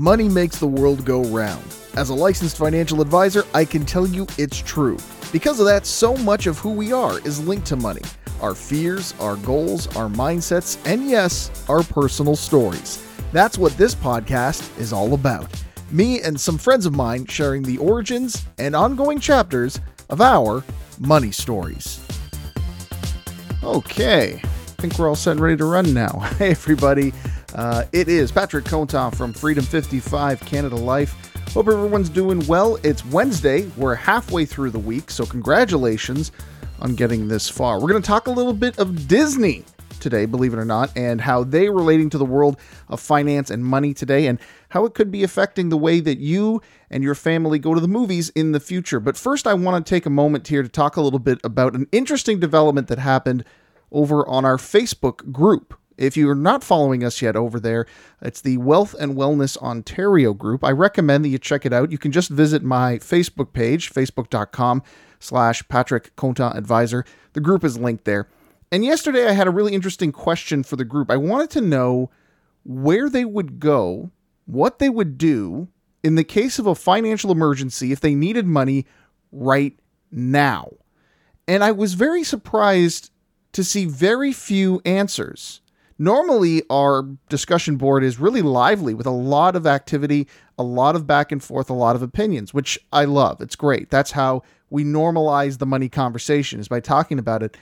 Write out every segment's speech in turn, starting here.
Money makes the world go round. As a licensed financial advisor, I can tell you it's true. Because of that, so much of who we are is linked to money our fears, our goals, our mindsets, and yes, our personal stories. That's what this podcast is all about. Me and some friends of mine sharing the origins and ongoing chapters of our money stories. Okay, I think we're all set and ready to run now. Hey, everybody. Uh, it is Patrick Conta from Freedom 55 Canada Life. Hope everyone's doing well. It's Wednesday. We're halfway through the week, so congratulations on getting this far. We're going to talk a little bit of Disney today, believe it or not, and how they relating to the world of finance and money today and how it could be affecting the way that you and your family go to the movies in the future. But first, I want to take a moment here to talk a little bit about an interesting development that happened over on our Facebook group. If you're not following us yet over there, it's the Wealth and Wellness Ontario group. I recommend that you check it out. You can just visit my Facebook page, facebook.com slash Patrick Conta Advisor. The group is linked there. And yesterday I had a really interesting question for the group. I wanted to know where they would go, what they would do in the case of a financial emergency if they needed money right now. And I was very surprised to see very few answers. Normally, our discussion board is really lively with a lot of activity, a lot of back and forth, a lot of opinions, which I love. It's great. That's how we normalize the money conversation is by talking about it.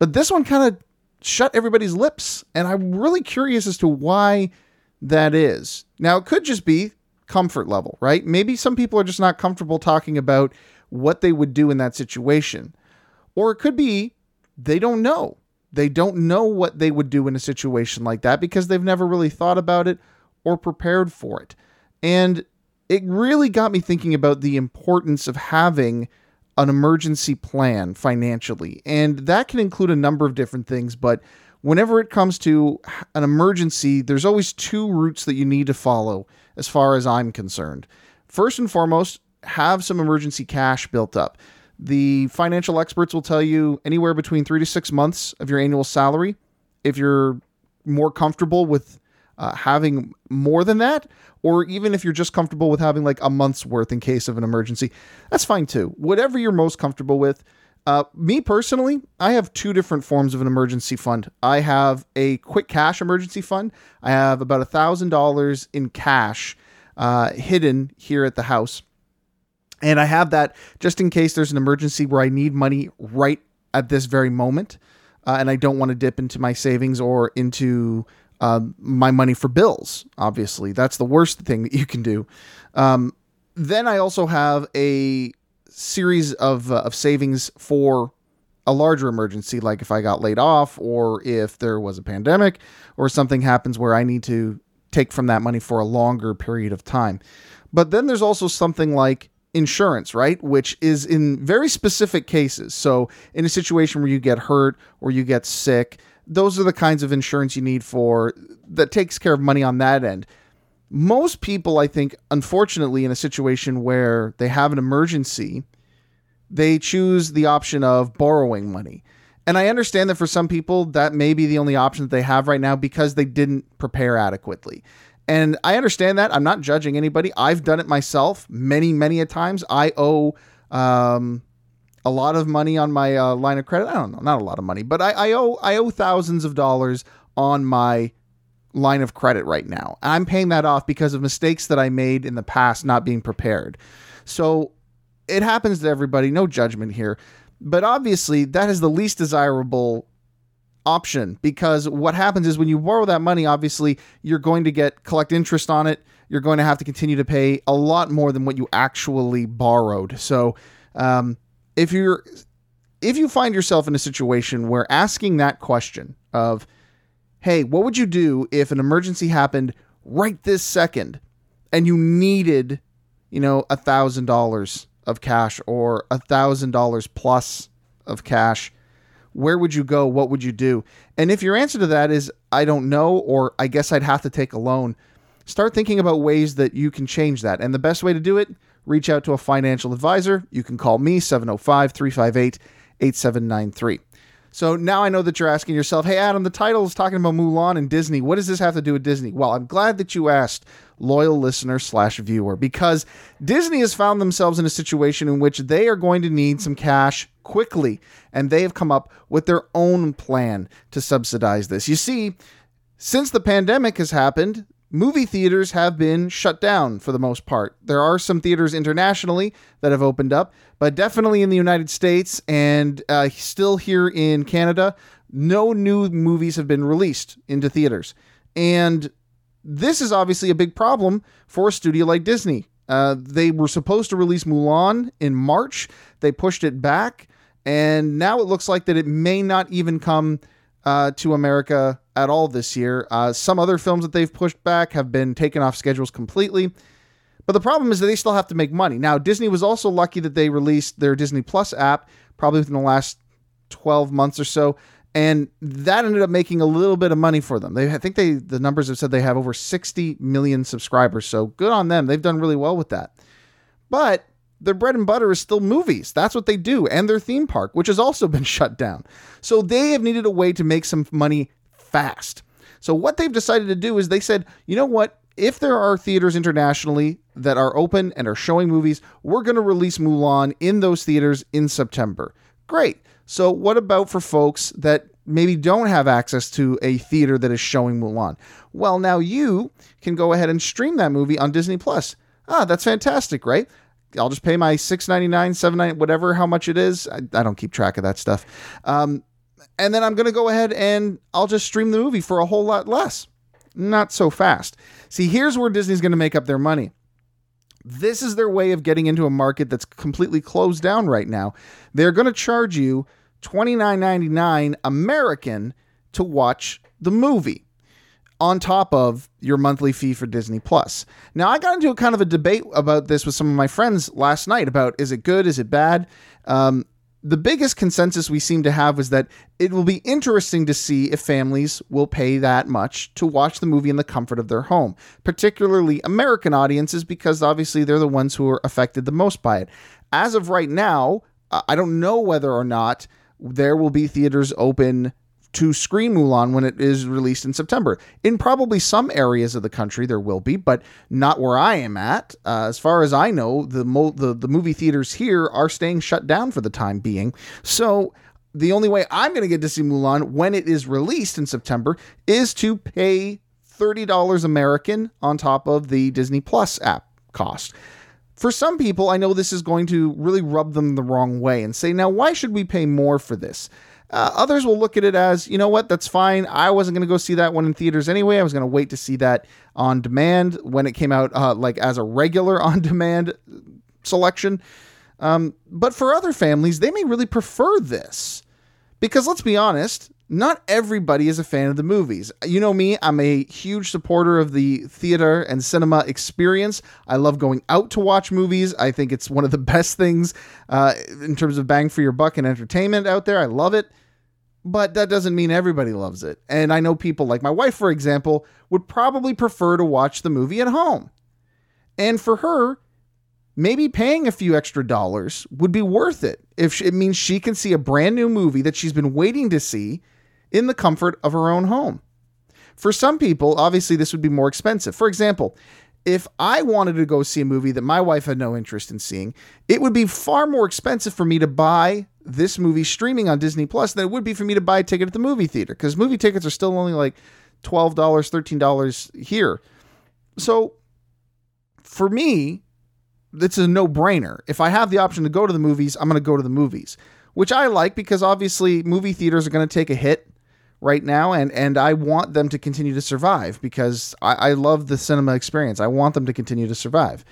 But this one kind of shut everybody's lips, and I'm really curious as to why that is. Now, it could just be comfort level, right? Maybe some people are just not comfortable talking about what they would do in that situation. Or it could be they don't know they don't know what they would do in a situation like that because they've never really thought about it or prepared for it. And it really got me thinking about the importance of having an emergency plan financially. And that can include a number of different things, but whenever it comes to an emergency, there's always two routes that you need to follow as far as I'm concerned. First and foremost, have some emergency cash built up. The financial experts will tell you anywhere between three to six months of your annual salary. If you're more comfortable with uh, having more than that, or even if you're just comfortable with having like a month's worth in case of an emergency, that's fine too. Whatever you're most comfortable with. Uh, me personally, I have two different forms of an emergency fund. I have a quick cash emergency fund. I have about a thousand dollars in cash uh, hidden here at the house. And I have that just in case there's an emergency where I need money right at this very moment. Uh, and I don't want to dip into my savings or into uh, my money for bills, obviously. That's the worst thing that you can do. Um, then I also have a series of, uh, of savings for a larger emergency, like if I got laid off or if there was a pandemic or something happens where I need to take from that money for a longer period of time. But then there's also something like insurance, right? Which is in very specific cases. So, in a situation where you get hurt or you get sick, those are the kinds of insurance you need for that takes care of money on that end. Most people, I think, unfortunately, in a situation where they have an emergency, they choose the option of borrowing money. And I understand that for some people, that may be the only option that they have right now because they didn't prepare adequately. And I understand that. I'm not judging anybody. I've done it myself many, many a times. I owe um, a lot of money on my uh, line of credit. I don't know, not a lot of money, but I, I owe I owe thousands of dollars on my line of credit right now. I'm paying that off because of mistakes that I made in the past, not being prepared. So it happens to everybody. No judgment here. But obviously, that is the least desirable option because what happens is when you borrow that money obviously you're going to get collect interest on it. You're going to have to continue to pay a lot more than what you actually borrowed. So um, if you're if you find yourself in a situation where asking that question of hey what would you do if an emergency happened right this second and you needed you know a thousand dollars of cash or a thousand dollars plus of cash where would you go? What would you do? And if your answer to that is, I don't know, or I guess I'd have to take a loan, start thinking about ways that you can change that. And the best way to do it, reach out to a financial advisor. You can call me, 705 358 8793. So now I know that you're asking yourself, hey, Adam, the title is talking about Mulan and Disney. What does this have to do with Disney? Well, I'm glad that you asked, loyal listener slash viewer, because Disney has found themselves in a situation in which they are going to need some cash quickly. And they have come up with their own plan to subsidize this. You see, since the pandemic has happened, movie theaters have been shut down for the most part. There are some theaters internationally that have opened up, but definitely in the United States and uh, still here in Canada, no new movies have been released into theaters. And this is obviously a big problem for a studio like Disney. Uh, they were supposed to release Mulan in March, they pushed it back, and now it looks like that it may not even come uh, to America at all this year. Uh, some other films that they've pushed back have been taken off schedules completely. But the problem is that they still have to make money. Now, Disney was also lucky that they released their Disney Plus app probably within the last 12 months or so. And that ended up making a little bit of money for them. They, I think they, the numbers have said they have over 60 million subscribers. So good on them. They've done really well with that. But their bread and butter is still movies. That's what they do, and their theme park, which has also been shut down. So they have needed a way to make some money fast. So what they've decided to do is they said, you know what? If there are theaters internationally that are open and are showing movies, we're going to release Mulan in those theaters in September. Great. So what about for folks that maybe don't have access to a theater that is showing Mulan? Well, now you can go ahead and stream that movie on Disney Plus. Ah, that's fantastic, right? I'll just pay my six ninety nine, seven ninety, whatever, how much it is. I, I, don't keep track of that stuff. Um, and then I'm going to go ahead and I'll just stream the movie for a whole lot less. Not so fast. See, here's where Disney's going to make up their money. This is their way of getting into a market that's completely closed down right now. They're going to charge you $29.99 American to watch the movie on top of your monthly fee for Disney Plus. Now, I got into a kind of a debate about this with some of my friends last night about is it good, is it bad? Um, the biggest consensus we seem to have was that it will be interesting to see if families will pay that much to watch the movie in the comfort of their home, particularly American audiences, because obviously they're the ones who are affected the most by it. As of right now, I don't know whether or not there will be theaters open to screen Mulan when it is released in September. In probably some areas of the country, there will be, but not where I am at. Uh, as far as I know, the, mo- the the movie theaters here are staying shut down for the time being. So the only way I'm going to get to see Mulan when it is released in September is to pay $30 American on top of the Disney Plus app cost. For some people, I know this is going to really rub them the wrong way and say, now, why should we pay more for this? Uh, others will look at it as, you know what, that's fine. I wasn't going to go see that one in theaters anyway. I was going to wait to see that on demand when it came out, uh, like as a regular on demand selection. Um, but for other families, they may really prefer this. Because let's be honest, not everybody is a fan of the movies. You know me, I'm a huge supporter of the theater and cinema experience. I love going out to watch movies. I think it's one of the best things uh, in terms of bang for your buck and entertainment out there. I love it but that doesn't mean everybody loves it. And I know people like my wife, for example, would probably prefer to watch the movie at home. And for her, maybe paying a few extra dollars would be worth it if it means she can see a brand new movie that she's been waiting to see in the comfort of her own home. For some people, obviously, this would be more expensive. For example, if I wanted to go see a movie that my wife had no interest in seeing, it would be far more expensive for me to buy this movie streaming on Disney Plus than it would be for me to buy a ticket at the movie theater because movie tickets are still only like $12, $13 here. So for me, it's a no brainer. If I have the option to go to the movies, I'm going to go to the movies, which I like because obviously movie theaters are going to take a hit right now and and I want them to continue to survive because I, I love the cinema experience. I want them to continue to survive.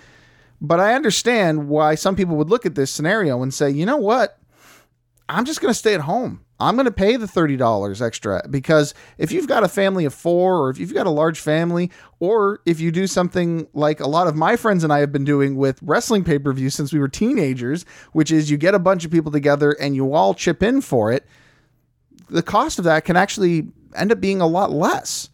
But I understand why some people would look at this scenario and say, you know what? I'm just going to stay at home. I'm going to pay the $30 extra because if you've got a family of four, or if you've got a large family, or if you do something like a lot of my friends and I have been doing with wrestling pay per view since we were teenagers, which is you get a bunch of people together and you all chip in for it, the cost of that can actually end up being a lot less.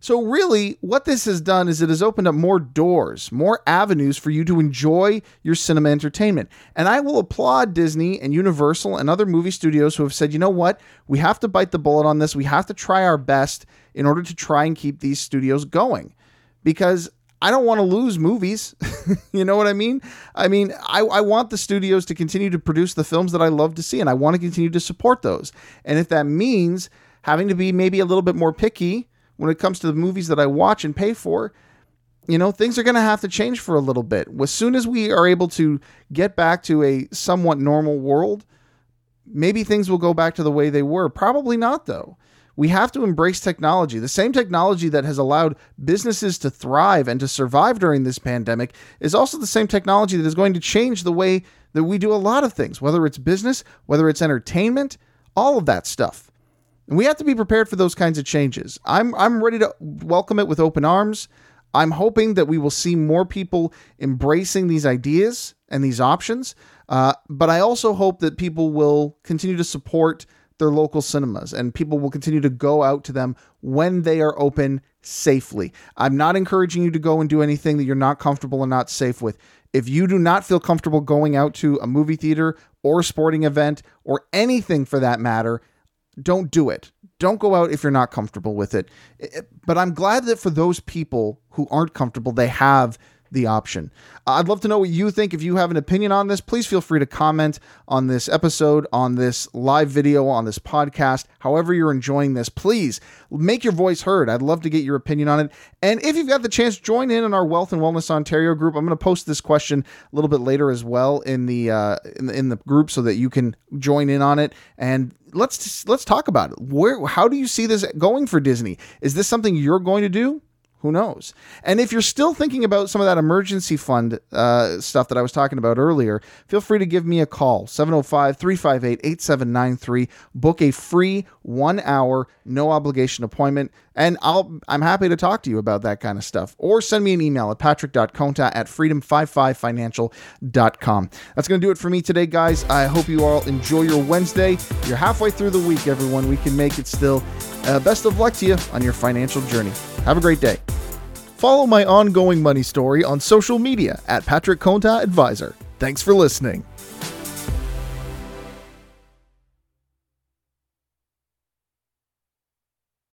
So, really, what this has done is it has opened up more doors, more avenues for you to enjoy your cinema entertainment. And I will applaud Disney and Universal and other movie studios who have said, you know what, we have to bite the bullet on this. We have to try our best in order to try and keep these studios going. Because I don't want to lose movies. you know what I mean? I mean, I, I want the studios to continue to produce the films that I love to see, and I want to continue to support those. And if that means having to be maybe a little bit more picky, when it comes to the movies that I watch and pay for, you know, things are going to have to change for a little bit. As soon as we are able to get back to a somewhat normal world, maybe things will go back to the way they were. Probably not, though. We have to embrace technology. The same technology that has allowed businesses to thrive and to survive during this pandemic is also the same technology that is going to change the way that we do a lot of things, whether it's business, whether it's entertainment, all of that stuff. And we have to be prepared for those kinds of changes. I'm I'm ready to welcome it with open arms. I'm hoping that we will see more people embracing these ideas and these options. Uh, but I also hope that people will continue to support their local cinemas and people will continue to go out to them when they are open safely. I'm not encouraging you to go and do anything that you're not comfortable and not safe with. If you do not feel comfortable going out to a movie theater or sporting event or anything for that matter, don't do it. Don't go out if you're not comfortable with it. But I'm glad that for those people who aren't comfortable, they have the option. I'd love to know what you think. If you have an opinion on this, please feel free to comment on this episode, on this live video, on this podcast. However, you're enjoying this, please make your voice heard. I'd love to get your opinion on it. And if you've got the chance, join in on our Wealth and Wellness Ontario group. I'm going to post this question a little bit later as well in the uh, in the, in the group so that you can join in on it and let's let's talk about it. Where how do you see this going for Disney? Is this something you're going to do? Who knows? And if you're still thinking about some of that emergency fund uh, stuff that I was talking about earlier, feel free to give me a call 705 358 8793. Book a free one hour, no obligation appointment, and I'll, I'm happy to talk to you about that kind of stuff. Or send me an email at patrick.conta at freedom55financial.com. That's going to do it for me today, guys. I hope you all enjoy your Wednesday. You're halfway through the week, everyone. We can make it still. Uh, best of luck to you on your financial journey. Have a great day. Follow my ongoing money story on social media at Patrick Conta Advisor. Thanks for listening.